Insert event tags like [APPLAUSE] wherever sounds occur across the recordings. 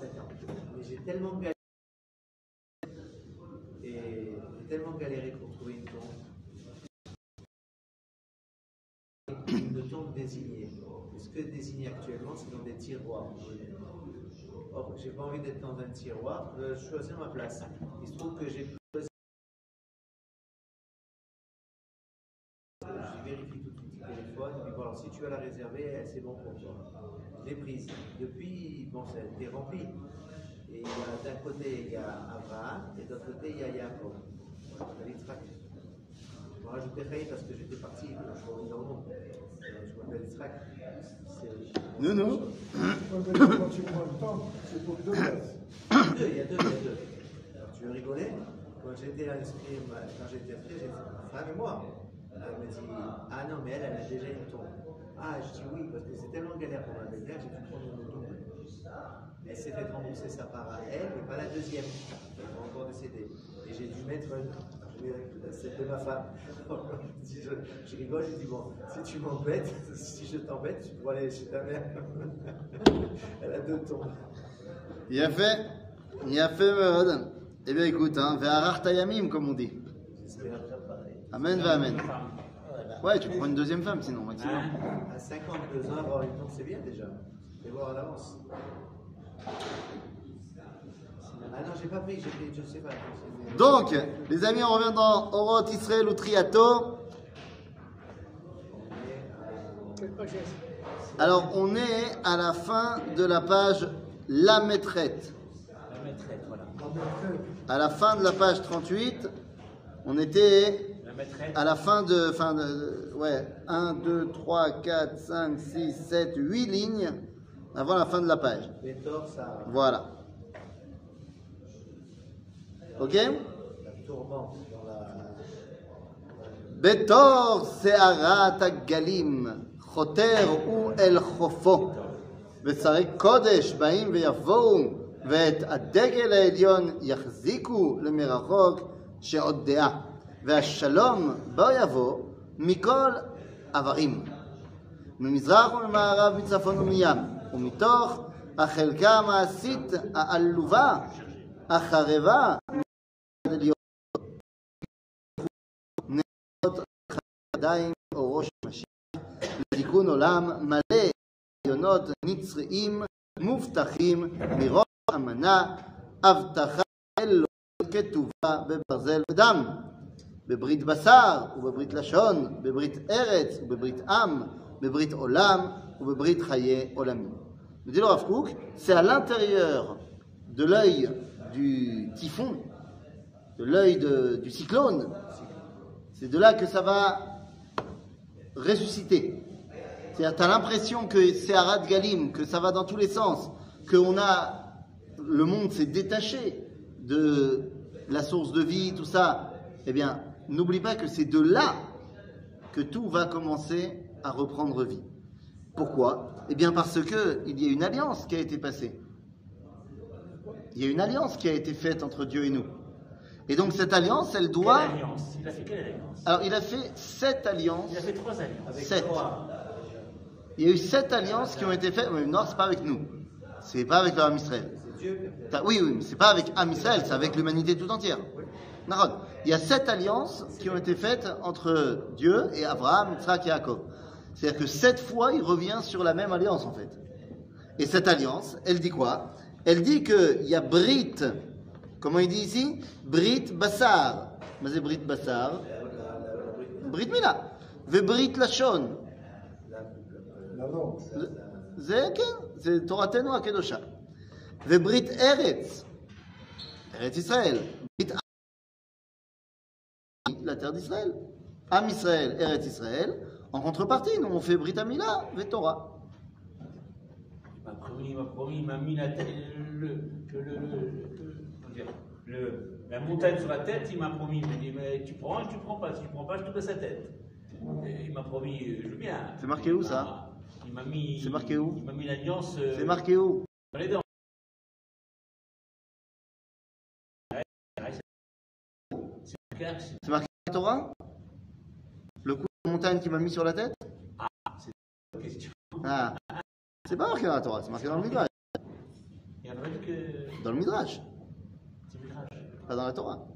7 ans. Mais j'ai tellement galéré et j'ai tellement galéré pour trouver une tombe. Une tombe désignée. Ce que désigné actuellement, c'est dans des tiroirs. Or, j'ai pas envie d'être dans un tiroir, je vais choisir ma place. Il se trouve que j'ai choisi. Je vérifie tout de suite le téléphone, et puis bon, alors si tu vas la réserver, c'est bon pour toi. Je l'ai prise. Depuis, bon, ça a été rempli. Et d'un côté, il y a Abraham, et de l'autre côté, il y a Yitzhak. Je vais rajouter Chaï parce que j'étais parti, je suis revenu dans le monde. Euh, Je m'appelle. C'est- Non, non. Quand tu prends le temps, c'est pour deux places. Deux, il y a deux, il y a deux. Alors, tu veux rigoler? Quand j'étais ma- quand j'étais inscrit, j'ai dit, ma femme et moi. Elle m'a dit, ah non, mais elle, elle a déjà une tombe. Ah, je dis oui, parce que c'est tellement galère pour ma belle-mère, j'ai dû prendre mon auto. Elle s'est fait rembourser sa part à elle, mais pas la deuxième. Elle est encore décédée. Et j'ai dû mettre celle de ma femme. [LAUGHS] Oh, je, rigole, je dis bon, si tu m'embêtes, [LAUGHS] si je t'embête, tu pourras aller chez ta mère. [LAUGHS] Elle a deux tombes. Il a fait, il a fait, euh, Eh bien écoute, hein, comme on dit. Amen, va amen. Ouais, tu prends une deuxième femme sinon, maximum. À 52 ans, avoir une tombe, c'est bien déjà. Et voir à l'avance. Ah non, j'ai pas pris, j'ai pris, je sais pas. Donc, les amis, on revient dans Orot Israël ou Triato. Quelle page est-ce Alors, on est à la fin de la page La Maîtrette. La maîtresse, voilà. À la fin de la page 38, on était à la fin de, fin de, ouais, 1, 2, 3, 4, 5, 6, 7, 8 lignes avant la fin de la page. Les torts, ça. Voilà. Ok La tourmente dans la. בתור סערת הגלים חותר הוא אל חופו ושרי קודש באים ויבואו ואת הדגל העליון יחזיקו למרחוק שעוד דעה והשלום בו יבוא מכל עברים ממזרח וממערב מצפון ומים ומתוך החלקה המעשית העלובה החרבה עליון ידיים או ראש המשיח לתיקון עולם מלא רעיונות נצריים מובטחים מראש אמנה הבטחה אלוהית כתובה בברזל ודם בברית בשר ובברית לשון בברית ארץ ובברית עם בברית עולם ובברית חיי עולמים. Me dit le Rav Kook, c'est à l'intérieur de l'œil du typhon, de l'œil de- du cyclone, c'est de là que ça va ressusciter. C'est-à-dire, tu as l'impression que c'est Arad Galim, que ça va dans tous les sens, que on a, le monde s'est détaché de la source de vie, tout ça. Eh bien, n'oublie pas que c'est de là que tout va commencer à reprendre vie. Pourquoi? Eh bien, parce que il y a une alliance qui a été passée. Il y a une alliance qui a été faite entre Dieu et nous. Et donc, cette alliance, elle doit. Quelle alliance? Il a fait quelle alliance? Alors, il a fait sept alliances. Il a fait trois alliances. Avec Sept. Il y a eu sept alliances qui ont été faites. Mais non, c'est pas avec nous. C'est pas avec Ham Israël. Oui, oui, mais c'est pas avec Ham Israël, c'est avec l'humanité tout entière. Narod Il y a sept alliances qui ont été faites entre Dieu et Abraham, Yitzhak et Jacob. C'est-à-dire que sept fois, il revient sur la même alliance, en fait. Et cette alliance, elle dit quoi Elle dit qu'il y a Brit, comment il dit ici Brit Bassar. Mais c'est Brit Bassar Brit Mila. Ve Brit Lashon. La langue. זה כן, זה תורתנו הקדושה. וברית ארץ, ארץ ישראל, ברית עם, la terre d'Israël. Am Israël, Eretz Israël, en contrepartie, nous on fait Brit Amila, Vetora. Il m'a promis, il m'a promis, il m'a mis la montagne sur la tête, il m'a promis, il m'a dit, mais tu prends, tu prends pas, si tu prends pas, je te baisse la tête. Il m'a promis, euh, je veux bien. C'est marqué où ça Il m'a mis. C'est marqué où Il m'a mis la euh, C'est marqué où C'est marqué. Torah Le coup de la montagne qui m'a mis sur la tête question. Ah, c'est pas marqué dans la Torah, c'est marqué dans le Midrash. Il y y a vrai que. Dans le Midrash, C'est Midrash. pas dans la Torah.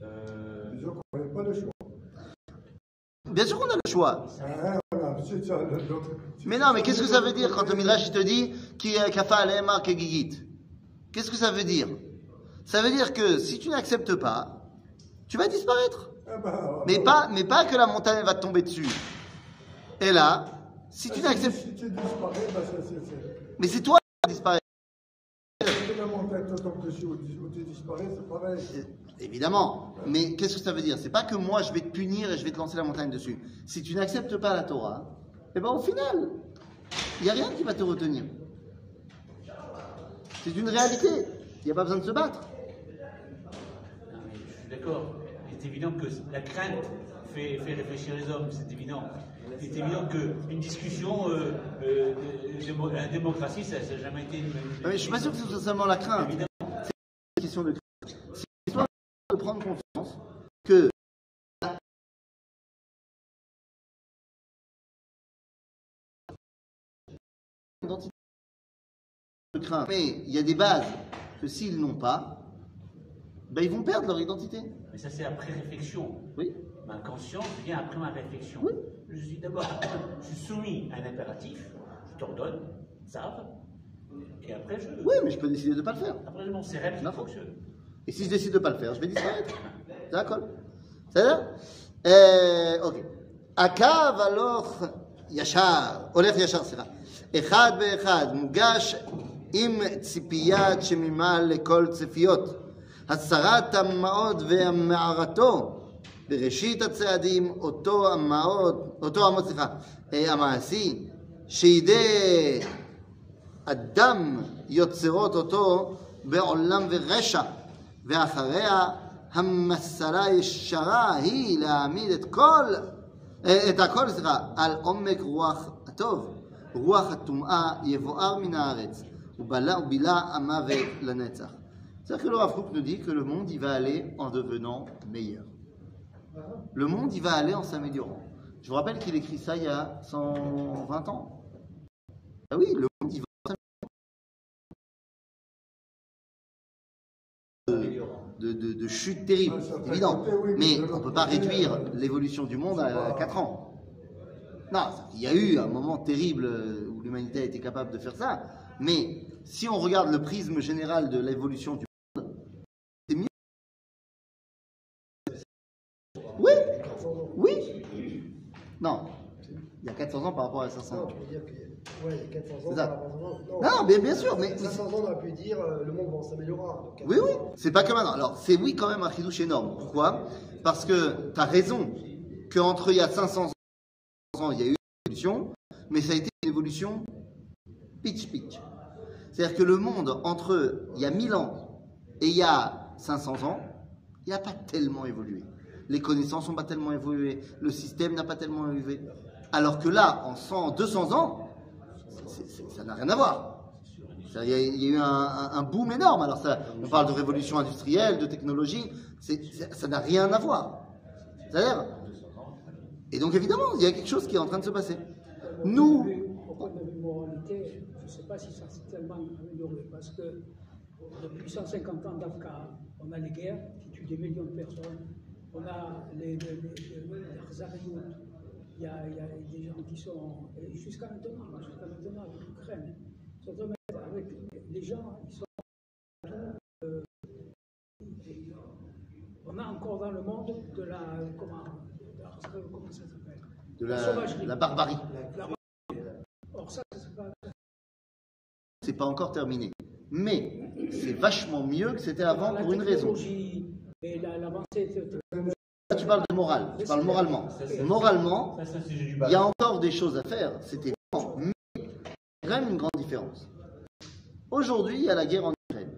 Euh, Disons qu'on n'avait pas le choix. Bien sûr qu'on a le choix. Ah, Mais non, mais qu'est-ce que ça veut dire quand le Midrash te dit Qu'est-ce que ça veut dire? Ça veut dire que si tu n'acceptes pas, tu vas disparaître. Mais pas, mais pas que la montagne va te tomber dessus. Et là, si tu n'acceptes, Si tu disparais, bah, c'est- c'est- c'est- mais c'est toi qui vas disparaître. c'est la montagne te tombe dessus ou tu ou tu disparais, c'est pareil. Évidemment. Mais qu'est-ce que ça veut dire? C'est pas que moi je vais te punir et je vais te lancer la montagne dessus. Si tu n'acceptes pas la Torah, eh ben au final, il n'y a rien qui va te retenir. C'est une réalité. Il n'y a pas besoin de se battre. non, mais je suis d'accord. C'est évident que la crainte fait, fait réfléchir les hommes, c'est évident. C'est évident qu'une discussion, euh, euh, de- la démocratie, ça n'a jamais été une. Mais je suis pas sûr que ce soit seulement la crainte. C'est une question de crainte. C'est une histoire de prendre confiance que de crainte. Mais il y a des bases que s'ils n'ont pas, ben ils vont perdre leur identité. Mais ça, c'est après réflexion. Oui. Ma conscience vient après ma réflexion. Oui. Je suis d'abord je suis soumis à un impératif, je t'ordonne, ça va. Et après, je, Oui, mais je peux décider de ne pas le faire. après, mon cérèbre qui D'accord. fonctionne. Et si je décide de ne pas le faire, je vais disparaître. D'accord בסדר? אה, אוקיי. הקו הלוך ישר, הולך ישר, סליחה. אחד באחד, מוגש עם ציפיית שמימה לכל ציפיות. הסרת המעות והמערתו. בראשית הצעדים, אותו המעות, אותו המעות, סליחה, אה, המעשי, שידי אדם יוצרות אותו בעולם ורשע, ואחריה המסרה הישרה היא להעמיד את כל, אה, את הכל, סליחה, על עומק רוח הטוב. רוח הטומאה יבואר מן הארץ, ובלה ובילה המוות לנצח. c'est-à-dire que le Rav nous dit que le monde, il va aller en devenant meilleur. Le monde, il va aller en s'améliorant. Je vous rappelle qu'il écrit ça il y a 120 ans. Ah oui, le monde, il va de, de, de chute terrible, Ah, c'est peut évident. Mais on ne peut pas réduire l'évolution du monde à 4 ans. Non, il y a eu un moment terrible euh, où l'humanité a été capable de faire ça. Mais si on regarde le prisme général de l'évolution du Non, il y a 400 ans par rapport à 500 Non, ans. dire que. Ouais, il y a 400 ans. C'est ça. par rapport à 500 ans. Non, bien, bien sûr, mais 500 ans, on aurait pu dire euh, le monde va s'améliorera. Donc, 400 Oui, oui, c'est pas que maintenant. Alors, c'est oui quand même un chidouche énorme. Pourquoi? Parce que tu as raison qu'entre il y a 500 ans, il y a eu une évolution, mais ça a été une évolution pitch-pitch. C'est-à-dire que le monde, entre il y a 1000 ans et il y a 500 ans, il n'a pas tellement évolué. Les connaissances n'ont pas tellement évolué, le système n'a pas tellement évolué. Alors que là, en 100, 200 ans, ça n'a rien à voir. Il y, a, y a eu un, boom énorme. Alors ça, on parle de révolution industrielle, de technologie, ça n'a rien à voir. C'est-à-dire Et donc évidemment, il y a quelque chose qui est en train de se passer. Nous, moralité, je ne sais pas si ça s'est tellement amélioré parce que depuis 150 ans d'Afghan, on a les guerres qui tuent des millions de personnes, on a les, les, les, les- il y a, il y a des gens qui sont, et jusqu'à maintenant, jusqu'à maintenant, l'Ukraine, avec les gens, ils sont. euh, on a encore dans le monde de la. Comment, comment ça s'appelle? De la, la barbarie, La- Or, ça, c'est pas. c'est pas encore terminé. Mais c'est vachement mieux que c'était avant pour une raison. La- tu parles de morale, tu parles moralement. Moralement, c'est il y a encore des choses à faire, c'était évident, mais il y a quand même une grande différence. Aujourd'hui, il y a la guerre en Ukraine.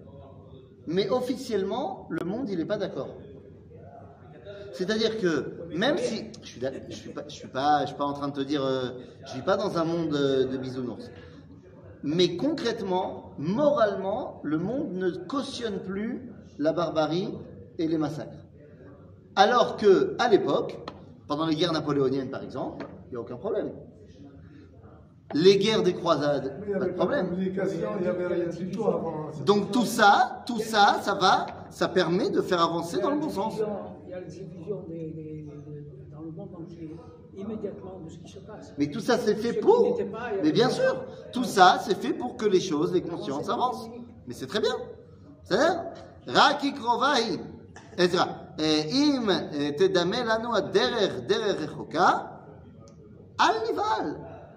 Mais officiellement, le monde, il n'est pas d'accord. C'est-à-dire que même si je suis, d'ac- je suis pas, je suis pas, je suis pas en train de te dire, euh, je vis pas dans un monde euh, de bisounours. Mais concrètement, moralement, le monde ne cautionne plus la barbarie et les massacres. Alors que, à l'époque, pendant les guerres napoléoniennes par exemple, il n'y a aucun problème. les guerres des croisades, Mais il n'y pas avait de pas de problème. il n'y avait rien du tout avant. Donc tout ça, tout ça, ça va, ça permet de faire avancer dans le bon sens. Il y a les illusions des- des- des- dans le monde entier, immédiatement de ce qui se passe. Mais tout ça c'est fait pour. pas, Mais bien sûr, tout ça c'est fait pour que les choses, les consciences avancent. Mais c'est très bien. C'est-à-dire, Raki. Ezra. Eh, Im eh, tedame lanu aderer derer rechoka, al nival.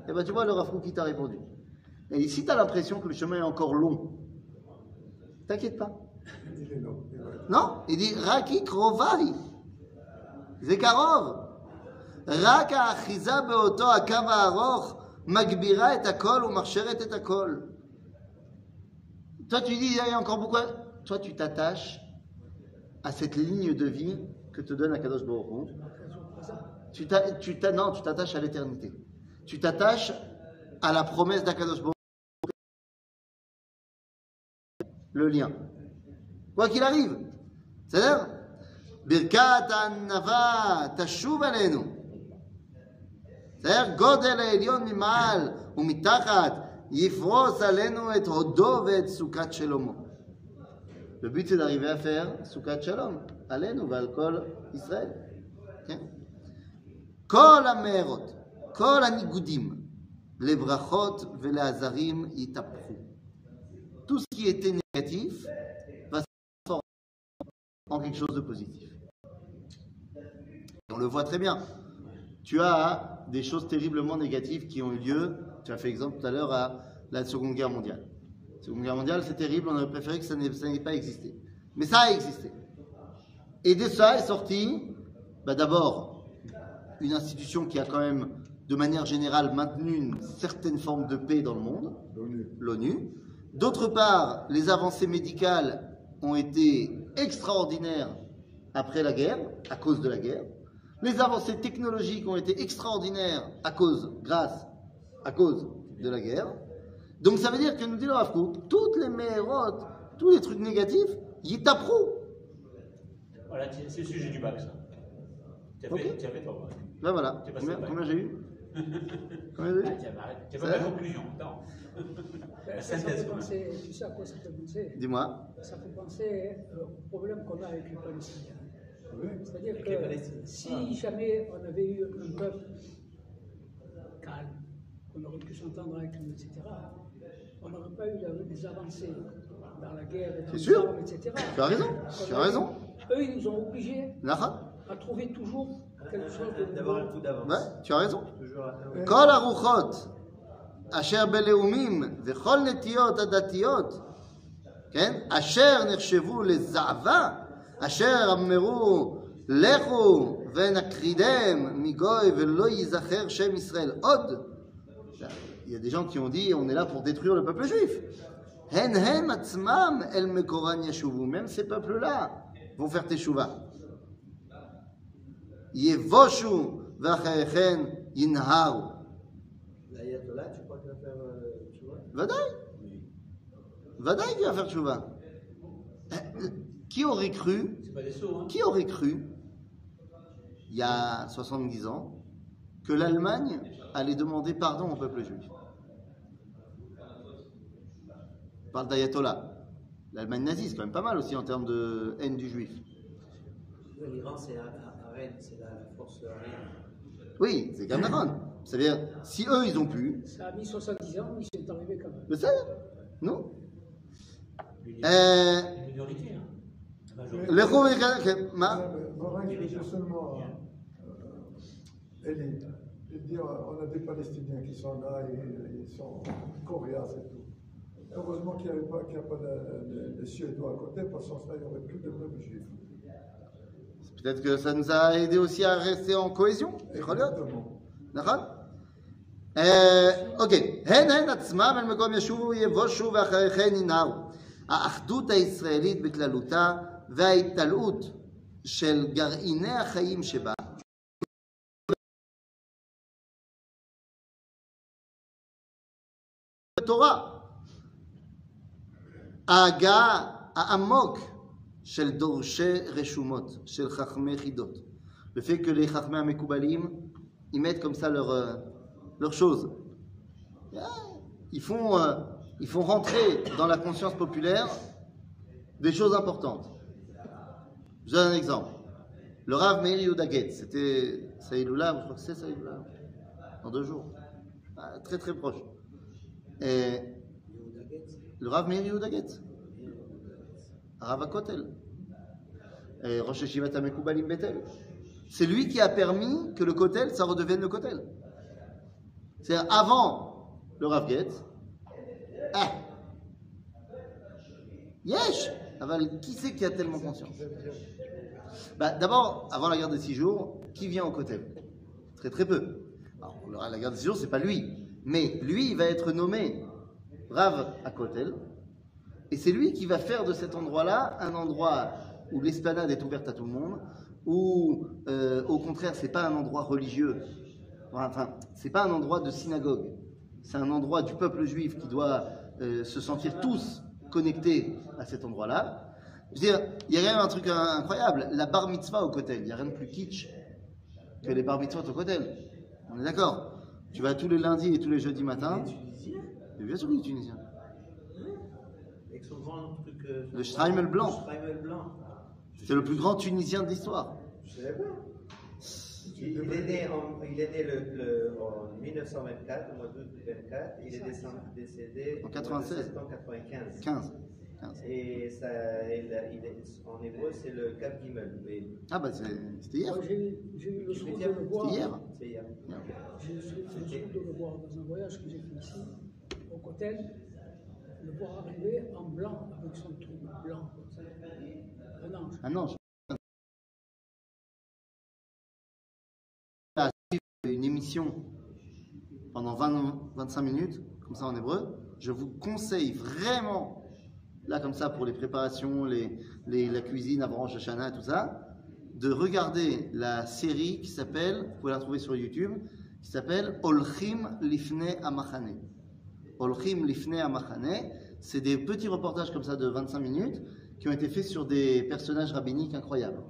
Et ben tu vois, le Rafou qui t'a répondu. Et dit, si tu as l'impression que le chemin est encore long, t'inquiète pas. Il est long. il est long. Non, il dit Raki Krovahi. Zekarov. רק האחיזה באותו הקו הארוך מגבירה את הכל ומכשרת את הכל. Toi, tu dis, il y a encore beaucoup. à- Toi, tu t'attaches à cette ligne de vie que te donne Akadosh Baruch Tu t'attaches à l'éternité. Tu t'attaches à la promesse d'Akadosh le lien. Quoi qu'il arrive. C'est-à-dire, Birkat Nava Tashub Alenu. C'est-à-dire, Godel Elion Mimal, Umitachat, Yifros Alenu et Hodo et Sukat Shelomo. Le but, c'est d'arriver à faire Soukat Shalom. Alen ou Valkol Israël. Kol amerot, kol anigudim, les vele azarim. Tout ce qui était négatif va se transformer en quelque chose de positif. On le voit très bien. Tu as des choses terriblement négatives qui ont eu lieu. Tu as fait exemple tout à l'heure à la Seconde Guerre mondiale. Seconde Guerre mondiale, c'est terrible, on aurait préféré que ça n'ait pas existé. Mais ça a existé. Et de ça est sorti, bah, d'abord, une institution qui a quand même, de manière générale, maintenu une certaine forme de paix dans le monde L'ONU. l'ONU. D'autre part, les avancées médicales ont été extraordinaires après la guerre, à cause de la guerre. Les avancées technologiques ont été extraordinaires à cause, grâce, à cause de la guerre. Donc ça veut dire que nous dit le Rav Kook, toutes les mérotes, tous les trucs négatifs, ils taperont. Voilà, c'est le sujet du bac, ça. Tu as fait, Ok. tu as fait toi. ouais. Ben voilà. Pas ça, Combien, combien j'ai eu [LAUGHS] Combien j'ai eu Ah. Tu as Ça pas la conclusion. [LAUGHS] La synthèse, penser, tu sais à quoi ça fait penser Dis-moi. Ça fait penser euh, au problème qu'on a avec les Palestiniens. Oui. C'est-à-dire que si jamais on avait eu un peuple calme, qu'on aurait pu s'entendre avec nous, etc., on n'aurait pas eu la- des avancées dans la guerre, dans C'est les sûr. armes, etc. Tu as raison. Tu as raison. Eux, ils nous ont obligés Nachat à trouver toujours quelque chose de D'avoir un nouveau. coup d'avance. Ouais, tu as raison. Toujours un- כל הרוחות אשר בלאומים וכל נטיות הדתיות, כן? אשר נחשבו לזעבה, אשר אמרו לכו ונקרידם מגוי ולא ייזכר שם ישראל עוד. Il y a des gens qui ont dit on est là pour détruire le peuple juif. Même ces peuples-là vont faire teshuva. Yevoshu v'achayechen yinharu. Tu crois qu'il va faire euh, teshuva? Vadaï. Vadaï qui va faire teshuva. Qui aurait cru hein. Qui aurait cru, il y a 70 ans, que l'Allemagne allait demander pardon au peuple juif On parle d'Ayatollah. L'Allemagne nazie, c'est quand même pas mal aussi en termes de haine du juif. L'Iran, c'est c'est la force. Oui, c'est quand même d'accord. C'est-à-dire, si eux, ils ont pu, Ça a mis 70 ans, mais c'est arrivé quand même. je sais, non Une Euh, une minorité, hein. La majorité. le je veux seulement euh, Elie, et dire on a des Palestiniens qui sont là et ils sont coriaces et tout. Heureusement qu'il n'y a pas, qu'il y a pas de, de- de Suédois à côté, parce que sans ça, il n'y aurait plus de peuple juif. Peut-être que ça nous a aidé aussi à rester en cohésion. יכול להיות. Exactement. נכון? אה, אוקיי, הן הן עצמם אל מקום ישובו יבושו ואחריכן ינהרו. האחדות הישראלית בכללותה וההתעלות של גרעיני החיים שבה בתורה. ההגעה העמוק של דורשי רשומות, של חכמי חידות. Le fait que les חכמי המקובלים, ils mettent comme ça leurs euh, leurs choses. Ils font, euh, ils font rentrer dans la conscience populaire des choses importantes. Je donne un exemple. Le Rav Meir Yehuda Getz, c'était Saïloula, je crois que c'est Saïloula, dans deux jours. Ah, très très proche. Et le Rav Meir Yehuda Getz, Rav Akotel, et Rosh Hashivat Amekoubalim Betel. C'est lui qui a permis que le Kotel, ça redevienne le Kotel. C'est-à-dire avant le Rav Getz, ah, Yesh Aval, Qui c'est qui a tellement conscience? Bah, D'abord, avant la guerre des six jours, qui vient au Kotel Très très peu. La guerre des six jours, c'est pas lui. Mais lui, il va être nommé Rav à Kotel. Et c'est lui qui va faire de cet endroit-là un endroit où l'esplanade est ouverte à tout le monde, où euh, au contraire, c'est pas un endroit religieux. Enfin, c'est pas un endroit de synagogue. C'est un endroit du peuple juif qui doit euh, se sentir tous connectés à cet endroit-là. Je veux dire, il y a quand même un truc incroyable. La bar mitzvah au Kotel, il n'y a rien de plus kitsch que les bar mitzvot au Kotel. On est d'accord Tu vas tous les lundis et tous les jeudis matins. Les Tunisiens, Mais Bien sûr qu'il est tunisien. avec son grand truc. euh, Le Streimel blanc. Blanc. C'est le plus grand tunisien de l'histoire. Je savais pas. Il, il est né, en, il est né le, le- en 1924, au mois d'août 24. Il est décédé En 96. en septembre 95. 15. 15. Et ça, il il en hébreu, c'est le Cap Gimel. Mais Ah bah c'était hier. J'ai eu le de le voir. C'était hier. c'est hier. J'ai eu le de le voir dans un voyage que j'ai fait ici, au Cotel, le voir arriver en blanc, avec son truc blanc, comme ça. Un ange. Ah une émission pendant 20, 25 minutes, comme ça en hébreu. Je vous conseille vraiment, là comme ça pour les préparations, la cuisine avant Rosh Hashanah, tout ça, de regarder la série qui s'appelle, vous pouvez la trouver sur YouTube, qui s'appelle Olchim Lifne Amachane. Olchim Lifne Amachane, c'est des petits reportages comme ça de 25 minutes qui ont été faits sur des personnages rabbiniques incroyables.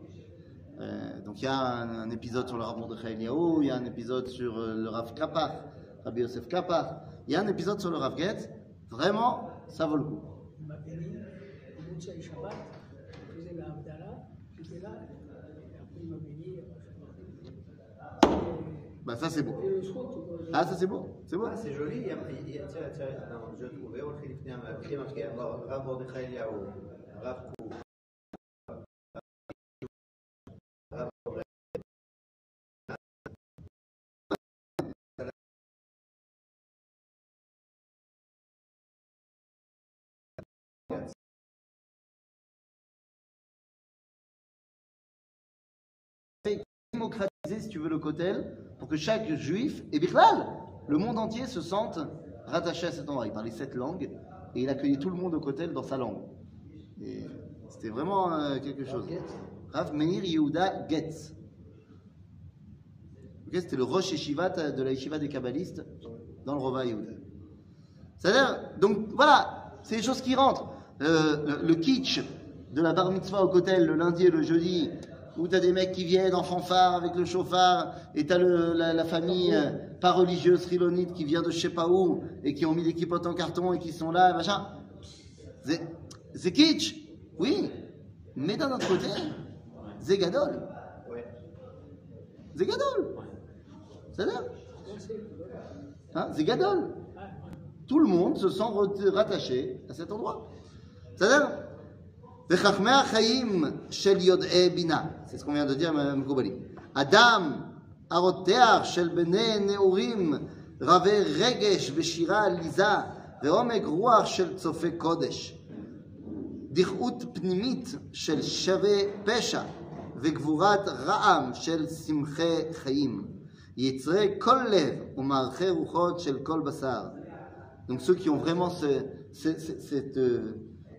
Donc il y a un, épisode sur le Rav Mordechai Eliyahu, il y a un épisode sur le Rav Kapar, Rabbi Yosef Kapar, il y a un épisode sur le Rav Getz. Vraiment, ça vaut le coup. Il m'a béni, au Moutsaï Shabbat, je faisais la Abdallah, j'étais là, et après il m'a béni. euh, Bah ça c'est beau. Soin de- Ah ça c'est beau, c'est beau. Ah, c'est joli. Il y a, il y a- tiens, tiens, non, je trouvais, au Philippe Niam, il y a marqué alors, Rav Mordechai Eliyahu, Rav Kou. Rav Mordechai. Démocratiser, si tu veux, le Kotel, pour que chaque juif, et Bichlal, le monde entier se sente rattaché à cet endroit. Il parlait sept langues, et il accueillait tout le monde au Kotel dans sa langue. Et c'était vraiment euh, quelque chose. Rav Meir Yehuda Getz. Ok, c'était le Rosh Yeshiva de la Yeshiva des Kabbalistes dans le Rova Yehuda. C'est-à-dire, donc voilà, c'est des choses qui rentrent. Euh, le, le kitsch de la bar mitzvah au Kotel le lundi et le jeudi, où tu as des mecs qui viennent en fanfare avec le chauffard, et tu as la, la famille euh, pas religieuse rilonite qui vient de je sais pas où, et qui ont mis des kippotes en carton et qui sont là, machin. C'est kitsch, oui, mais d'un autre côté, c'est gadol. C'est gadol. C'est- hein, c'est gadol. Tout le monde se sent rattaché à cet endroit. C'est-à-dire, c'est ce qu'on vient de dire, מקובלים. אדם הרותח של בני נעורים, רבי רגש ושירה עליזה, ועומק רוח של צופה קודש. דכאות פנימית של שווה פשע, וגבורת רעם של שמחי חיים. יצרי כל לב ומערכי רוחות של כל בשר. Donc ceux qui ont vraiment ce- ce- ce- cette, euh,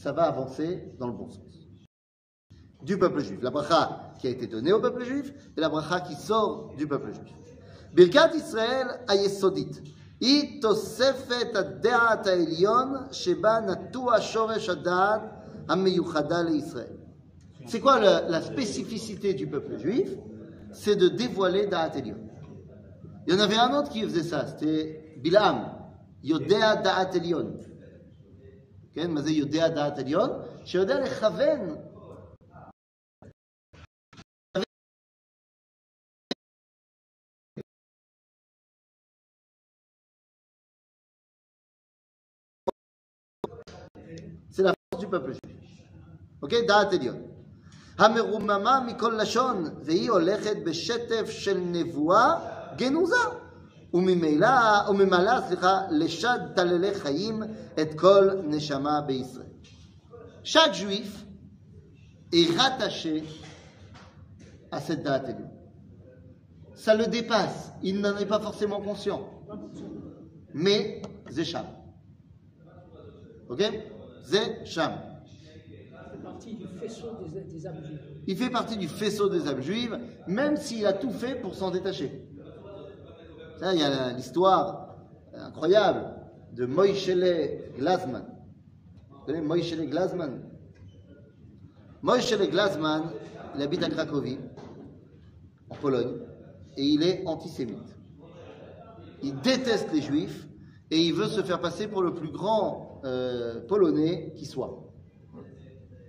ça va avancer dans le bon sens. Du peuple juif. La bracha qui a été donnée au peuple juif et la bracha qui sort du peuple juif. ברכת ישראל היסודית היא תוספת הדעת העליון שבה נטוע שורש הדעת המיוחדה לישראל. C'est quoi la, la spécificité du peuple juif C'est de dévoiler Da'at Elion. Il y en avait un autre qui faisait ça, c'était Bilam, Yodea Da'at Elion. כן, מה זה יודע דעת עליון? שיודע לכוון C'est la force du peuple juif. Ok דעת עליון. המרוממה מכל לשון, והיא הולכת בשטף של נבואה גנוזה. Chaque juif est rattaché à cette date. Ça le dépasse, il n'en est pas forcément conscient. Mais, Zécham. Ok? Zécham. Il fait partie du faisceau des âmes juives, même s'il a tout fait pour s'en détacher. Ça, il y a l'histoire incroyable de Moïchele Glasman. Vous connaissez Moïchele Glasman Moïchele Glasman, il habite à Cracovie, en Pologne, et il est antisémite. Il déteste les juifs et il veut se faire passer pour le plus grand euh, polonais qui soit.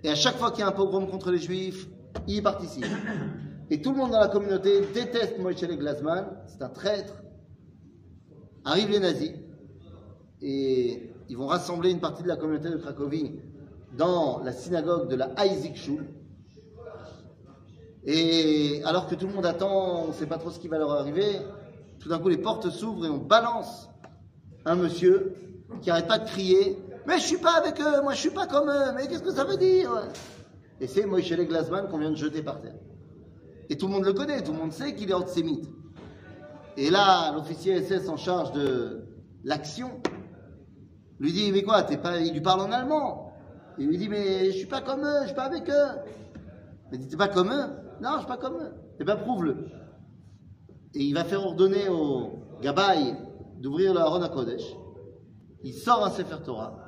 Et à chaque fois qu'il y a un pogrom contre les juifs, il participe. Et tout le monde dans la communauté déteste Moïchele Glasman, c'est un traître. Arrivent les nazis et ils vont rassembler une partie de la communauté de Cracovie dans la synagogue de la Isaac Schul. Et alors que tout le monde attend, on ne sait pas trop ce qui va leur arriver, tout d'un coup les portes s'ouvrent et on balance un monsieur qui arrête pas de crier Mais je suis pas avec eux, moi je suis pas comme eux, mais qu'est-ce que ça veut dire? Et c'est Moïchele Glasman qu'on vient de jeter par terre. Et tout le monde le connaît, tout le monde sait qu'il est antisémite. Et là, l'officier SS en charge de l'action lui dit Mais quoi, t'es pas... il lui parle en allemand. Il lui dit Mais je suis pas comme eux, je suis pas avec eux. Il dit T'es pas comme eux? Non, je suis pas comme eux. Eh bien, prouve-le. Et il va faire ordonner au Gabaï d'ouvrir le Haron Kodesh. Il sort un Sefer Torah.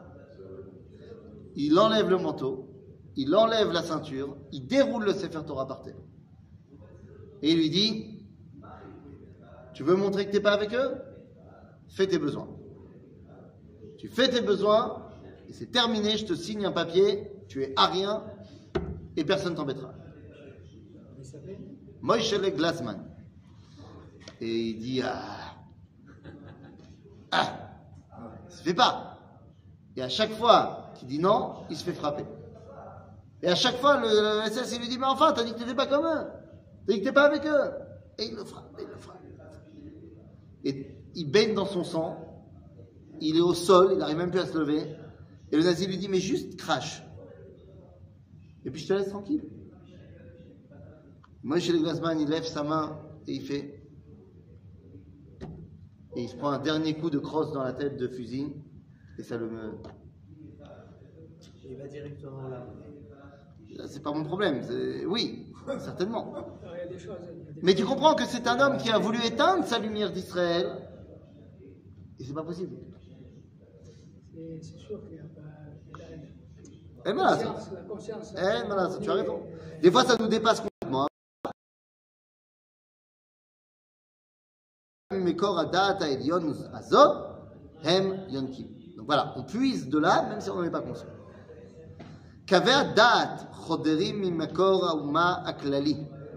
Il enlève le manteau. Il enlève la ceinture. Il déroule le Sefer Torah par terre. Et il lui dit Tu veux montrer que tu n'es pas avec eux? Fais tes besoins. Tu fais tes besoins et c'est terminé. Je te signe un papier. Tu es à rien et personne ne t'embêtera. Il Moïchele Glasman. Et il dit Ah, ah ça se fait pas. Et à chaque fois qu'il dit non, il se fait frapper. Et à chaque fois, le, SS, il lui dit Mais enfin, t'as dit que t'étais pas comme eux. T'as dit que t'es pas avec eux. Et il il le frappe. Et il baigne dans son sang. Il est au sol, il n'arrive même plus à se lever. Et le nazi lui dit Mais juste crache. Et puis je te laisse tranquille. Moi, chez le Glasman, il lève sa main et il fait. Et il se prend un dernier coup de crosse dans la tête de fusil. Et ça le me. Il va directement là. C'est pas mon problème. Oui, certainement. Il y a des choses. Mais tu comprends que c'est un homme qui a voulu éteindre sa lumière d'Israël. Et c'est pas possible. C'est c'est sûr qu'il n'y a pas. il a- Et La voilà. conscience, la conscience. Eh, voilà, tu as raison. Des fois, ça nous dépasse complètement. מקור הדעת העליון הזאת הם יונקים. Donc voilà, on puise de là, même si on n'en est pas conscient. קווי הדעת חודרים ממקור האומה הכללי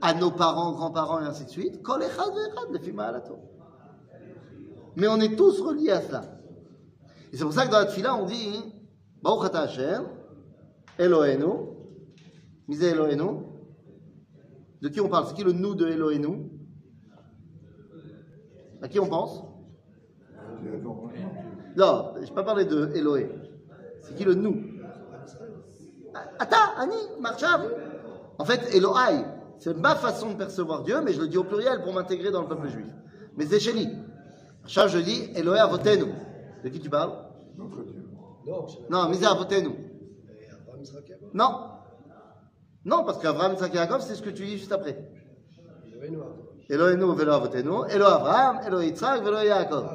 à nos parents, grands-parents et ainsi de suite. Mais on est tous reliés à cela. Et c'est pour ça que dans la tfila, on dit Baruch ata Hashem, Elohenu. De qui on parle? C'est qui le nous de Elohenu À qui on pense? Non, je n'ai pas parlé de Elohé. C'est qui le nous? Ata, Ani, Marchav. En fait, Elohai, c'est ma façon de percevoir Dieu, mais je le dis au pluriel pour m'intégrer dans le peuple juif. Mais c'est chez lui. Marchav, je dis Elohé Avotenu. De qui tu parles Notre Dieu. Non, Misé Avotenu. Jacob. Non. Non, parce qu'Abraham, Isaac et Yaakov, c'est ce que tu dis juste après. Elohenu velo avotenu, Elo Abraham, Elo Yitzhak, velo Yaakov.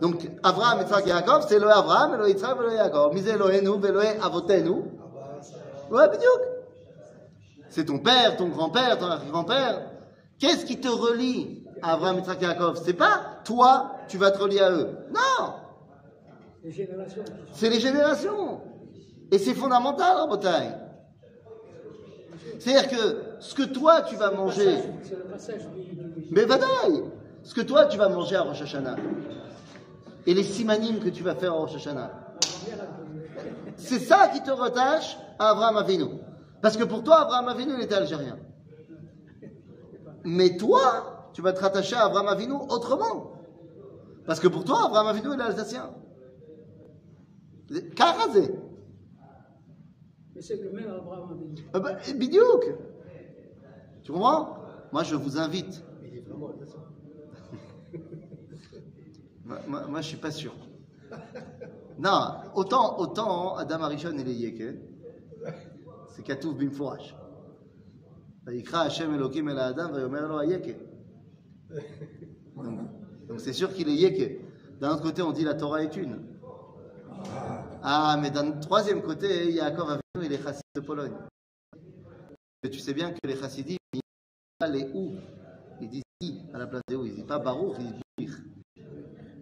Donc, Abraham, Yitzhak et Yaakov, c'est Elo Abraham, Elo Yitzhak, velo Yaakov. Mise Elohenu, velo avotenu. Ouais, bidiouk. C'est ton père, ton grand-père, ton arrière-grand-père. Qu'est-ce qui te relie à Abraham, Yitzhak et Yaakov C'est pas toi, tu vas te relier à eux. Non C'est les générations. Et c'est fondamental, Rabotai. C'est-à-dire que ce que toi, tu vas manger... C'est le passage du. du- Mais vadaï Ce que toi, tu vas manger à Rosh Hashanah, et les simanim que tu vas faire à Rosh Hashanah, c'est ça qui te rattache à Abraham Avinu. Parce que pour toi, Abraham Avinu, il était algérien. Mais toi, tu vas te rattacher à Abraham Avinu autrement. Parce que pour toi, Abraham Avinu, il est alsacien. Karazé. Mais c'est le même Abraham dit. Ah bah, Bidiouk. Tu comprends? Moi, je vous invite Il est. [LAUGHS] Moi, moi, moi, je suis pas sûr. Non, autant, autant Adam Arishon et les Yeke, c'est Katouf Bimforash. ויקרא השם אלוקים אל האדם ויאמר לו היקה. Donc donc c'est sûr qu'il est yeke. D'un autre côté, on dit la Torah est une. Ah, mais d'un troisième côté, Yaakov Avinu, il est chassid de Pologne. Et tu sais bien que les chassidim, ils disent pas les ou. Ils disent i à la place des ou. Ils disent pas Baruch, ils disent Bich.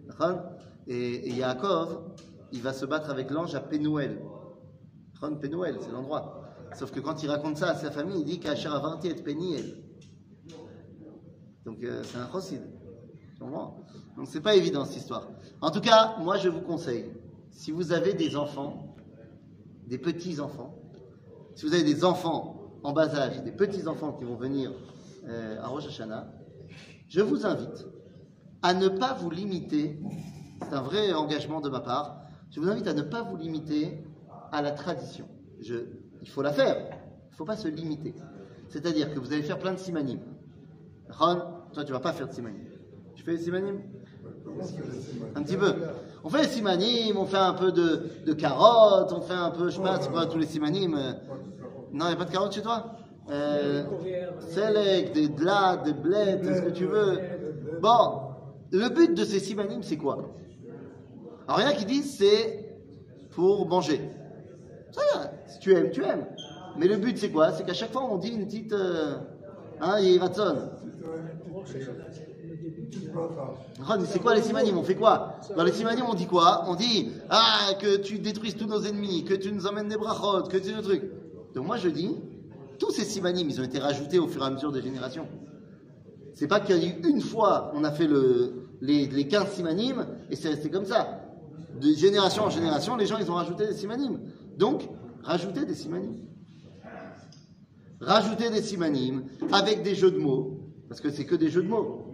D'accord Et, et Yaakov, il va se battre avec l'ange à Pénouel. D'accord Pénouel, c'est l'endroit. Sauf que quand il raconte ça à sa famille, il dit qu'Acher Avarti est Péniel. Donc euh, c'est un comprends? Donc c'est pas évident cette histoire. En tout cas, moi je vous conseille, si vous avez des enfants, des petits enfants, si vous avez des enfants en bas âge, des petits enfants qui vont venir euh, à Rosh Hashanah, je vous invite à ne pas vous limiter, c'est un vrai engagement de ma part, je vous invite à ne pas vous limiter à la tradition. Je, il faut la faire, il ne faut pas se limiter. C'est-à-dire que vous allez faire plein de simanim. Ron, toi tu vas pas faire de simanim. Tu fais des simanim Un petit peu. On fait les simanim, on fait un peu de, carottes, on fait un peu, je sais pas, quoi tous les simanim Non, il n'y a pas de carottes chez toi? Euh, des dlas, des tout ce que tu veux. Bon, le but de ces simanim, c'est quoi? Alors, il y a qui disent c'est pour manger. Va, si tu aimes, tu aimes. Mais le but, c'est quoi? C'est qu'à chaque fois, on dit une petite. Euh, hein. Ron, c'est quoi les simanim On fait quoi? Dans les simanim, on dit quoi? On dit ah que tu détruises tous nos ennemis, que tu nous emmènes des brachot, que tu le truc. Donc moi je dis, tous ces simanim, ils ont été rajoutés au fur et à mesure des générations. C'est pas qu'il y a eu une fois, on a fait le, les, les 15 simanim et c'est resté comme ça. De génération en génération, les gens ils ont rajouté des simanim. Donc, rajoutez des simanim. Rajoutez des simanim avec des jeux de mots, parce que c'est que des jeux de mots.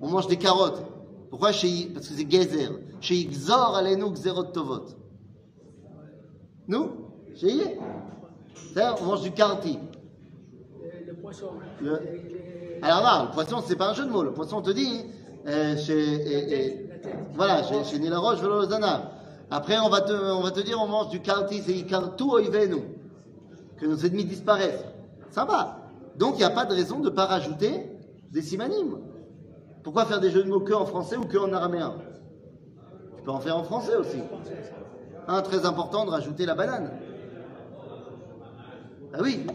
On mange des carottes. Pourquoi chez Parce que c'est gezer. Chez Ixor alenu gzerot tovot. Nous? Chez C'est-à-dire, on mange du karti. Le, poisson. Le- Alors là, le poisson, c'est pas un jeu de mots. Le poisson, on te dit, euh, chez, et- voilà, chez, chez Nila Roche, Velo Zana. Après, on va, te, on va te dire, on mange du karti, c'est ikartu oivenu. Que nos ennemis disparaissent. Ça va. Donc, il n'y a pas de raison de ne pas rajouter des simanimes. Pourquoi faire des jeux de mots que en français ou que en araméen? Tu peux en faire en français aussi. Un très important de rajouter la banane. Ah oui.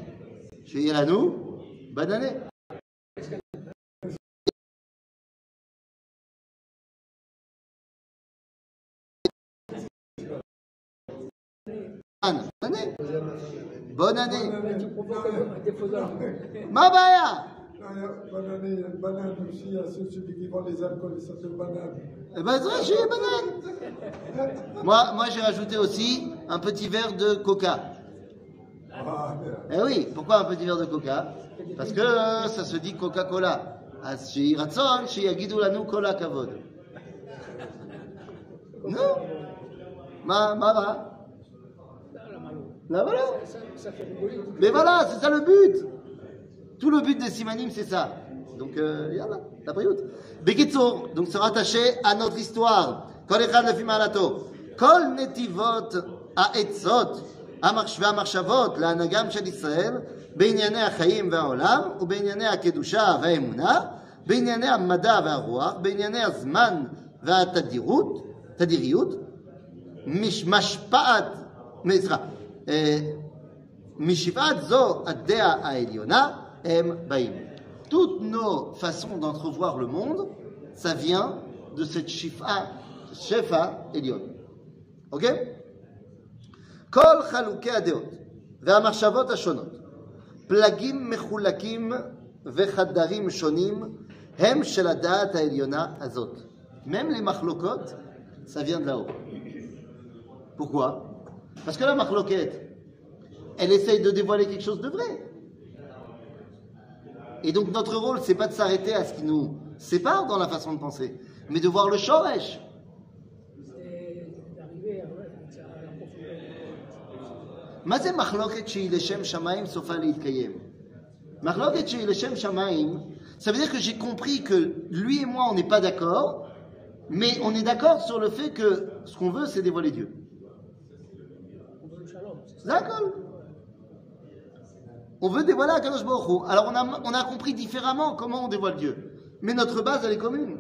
Chez Iranou, banané. Bonne année. Bonne année. Mais tu provoques un défaut de langue. Ma baya Non, il y a banane, il y a une banane aussi, il y a ceux- celui qui vend les alcools, il s'appelle banane. Eh ben, ça, j'ai les bananes. Moi, moi j'ai rajouté aussi un petit verre de coca. Ah, merde. Eh oui, pourquoi un petit verre de coca Parce que euh, ça se dit Coca-Cola. אז שיהי רצון שיגידו לנו כל הכבוד. נו, מה, מה רע? Là, voilà. Ça, ça fait rigoler. Mais voilà, c'est ça le but. Tout le but des simanim, c'est ça. Donc, euh, yallah, la brioute. Bekitsour, donc se rattacher à notre histoire. Kol echad lefi ma'alato. Kol netivot ha'etzot המחש- והמחשבות להנהגם של ישראל בענייני החיים והעולם ובענייני הקדושה והאמונה, בענייני המדע והרוח, בענייני הזמן והתדירות, תדיריות, מש- משפעת, סליחה, אה, משבעת זו הדעה העליונה הם באים. Toutes nos façons d'entrevoir le monde, ça vient de cette shifa, shefa elion. Ok כל חלוקי הדעות והמחשבות השונות, פלגים מחולקים וחדרים שונים, הם של הדעת העליונה הזאת. Même les מחלוקות, ça vient de là-haut. Pourquoi Parce que la marloquette, elle essaye de dévoiler quelque chose de vrai. Et donc notre rôle, c'est pas de s'arrêter à ce qui nous sépare dans la façon de penser, mais de voir le shoresh. C'est d'arriver à, ouais, à la profondeur. מה זה מחלוקת שהיא לשם שמיים סופה להתקיים? מחלוקת שהיא לשם שמיים, ça veut dire que j'ai compris que lui et moi on n'est pas d'accord, mais on est d'accord sur le fait que ce qu'on veut c'est dévoiler Dieu. On veut dévoiler Akadosh Baruch. Alors on a, compris différemment comment on dévoile Dieu. Mais notre base elle est commune.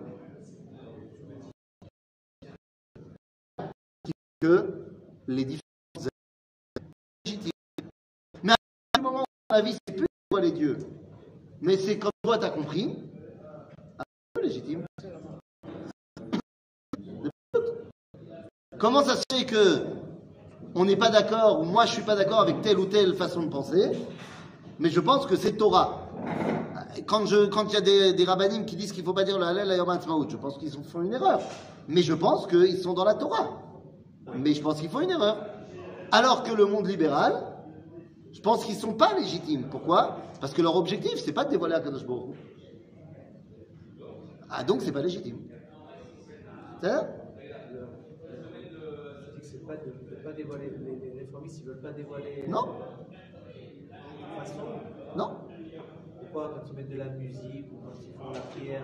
Que les différences sont légitimes. Mais à un moment dans la vie, c'est plus dévoiler Dieu. Mais c'est comme toi tu as compris. C'est légitime. Comment ça se fait que on n'est pas d'accord, ou moi je suis pas d'accord avec telle ou telle façon de penser, mais je pense que c'est Torah. Quand je, quand il y a des, des rabbinim qui disent qu'il faut pas dire le Hallel à Yom je pense qu'ils font une erreur. Mais je pense qu'ils sont dans la Torah. Mais je pense qu'ils font une erreur. Alors que le monde libéral, je pense qu'ils sont pas légitimes. Pourquoi? Parce que leur objectif, c'est pas de dévoiler Akadosh Baruch. Ah donc c'est pas légitime. C'est ça pas dévoiler, les, les réformistes, ils veulent pas dévoiler. Non. Façon, Non pourquoi quand ils mettent de la musique, ou quand ils font la prière,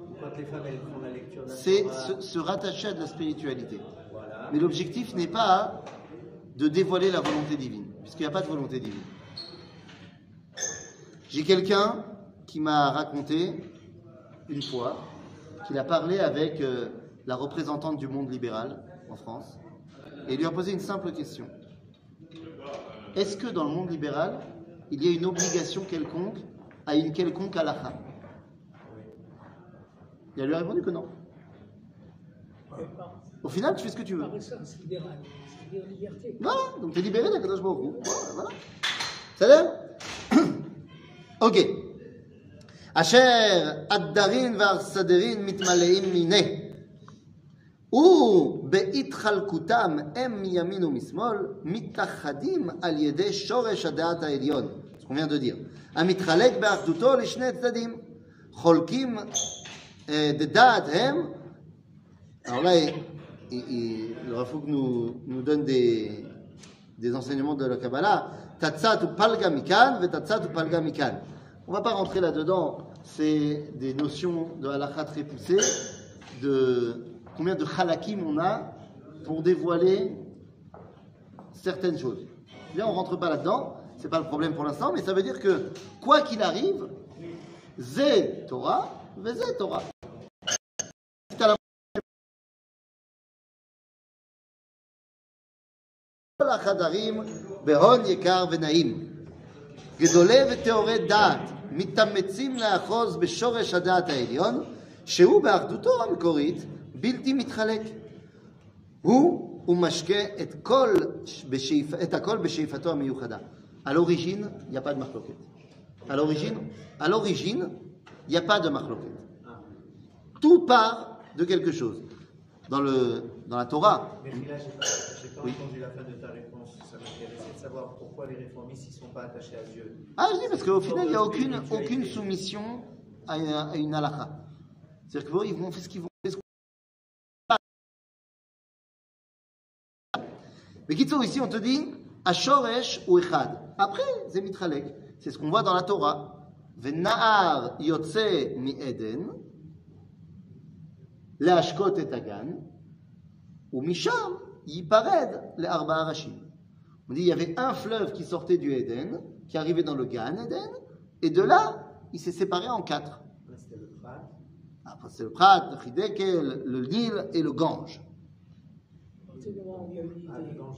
ou quand les femmes elles font la lecture c'est se, se rattacher à de la spiritualité. Voilà. Mais l'objectif n'est pas de dévoiler la volonté divine, puisqu'il n'y a pas de volonté divine. J'ai quelqu'un qui m'a raconté une fois qu'il a parlé avec euh, la représentante du monde libéral en France et lui a posé une simple question. Est-ce que dans le monde libéral, il y a une obligation quelconque à une quelconque halakha Il a lui répondu que non. Au final, tu fais ce que tu veux. Non, donc tu es libéré d'Akadosh Baruch Voilà. Ça l'air [COUGHS] Ok. Asher, Addarin, Varsaderin, Mitmaleim, Mineh. Alors là, il, il, nous, nous donne des, enseignements de la Kabbalah. Tatsat ou. On va pas rentrer là-dedans. C'est des notions de halakha très poussées, de combien de halakim on a pour dévoiler certaines choses. Bien, on rentre pas là-dedans. C'est pas le problème pour l'instant, mais ça veut dire que quoi qu'il arrive, zé Torah, ve zé Torah. C'est à la כל החדרים בהון יקר ונעים. גדולי וטהורי דעת מתאמצים לאחוז בשורש הדעת העליון, שהוא באחדותו המקורית בלתי מתחלק. הוא ומשקה את, כל בשאיפ, את הכל בשאיפתו המיוחדה. À l'origine, il n'y a pas de marloquette. À l'origine, à l'origine, il n'y a pas de marloquette. Ah. Tout part de quelque chose. Dans, le, dans la Torah, Mais là, j'ai pas, j'ai pas Oui. entendu la fin de ta réponse. Ça m'intéressait de savoir pourquoi les réformistes ne sont pas attachés à Dieu. Ah, je dis parce qu'au final, il n'y a aucune, aucune soumission à une, à une halakha. C'est-à-dire qu'ils vont faire ce qu'ils vont Faire. Mais Kitsour, ici, on te dit Ashoresh ou Echad. Après, c'est Mitralek. C'est ce qu'on voit dans la Torah. Venahar yotze mi Eden, leashkot et Agan, ou Misham yipared le Arba Arashim. On dit il y avait un fleuve qui sortait du Éden, qui arrivait dans le Gan Eden, et de là, il s'est séparé en quatre. C'était le Prat. Après, c'est le Prat, le Chidekel, le Nil et le Gange. Ah, le Gange,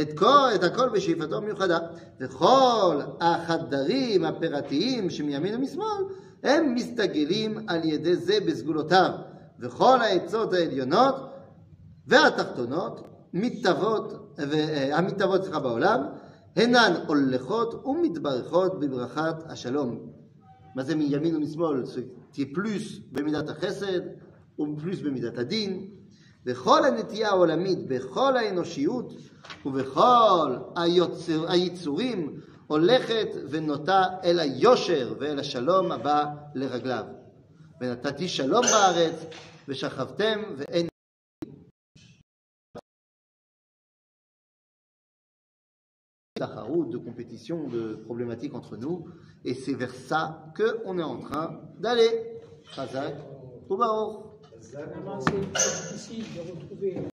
את, כל, את הכל בשאיפתו המיוחדה. וכל החדרים הפירתיים שמימין ומשמאל, הם מסתגלים על ידי זה בסגולותיו. וכל העצות העליונות והתחתונות מתהוות, ו- המתהוות סליחה, בעולם, הינן הולכות ומתברכות בברכת השלום. מה זה מימין ומשמאל? תהיה פלוס במידת החסד ופלוס במידת הדין. וכל הנטייה העולמית, בכל האנושיות ובכל היוצר, היצורים הולכת ונוטה אל היושר ואל השלום הבא לרגליו. ונתתי שלום בארץ ושכבתם ואין de compétition, de problématiques entre nous, et c'est vers ça qu'on est en train d'aller. Chazak, ou Baruch. Vraiment, c'est difficile de retrouver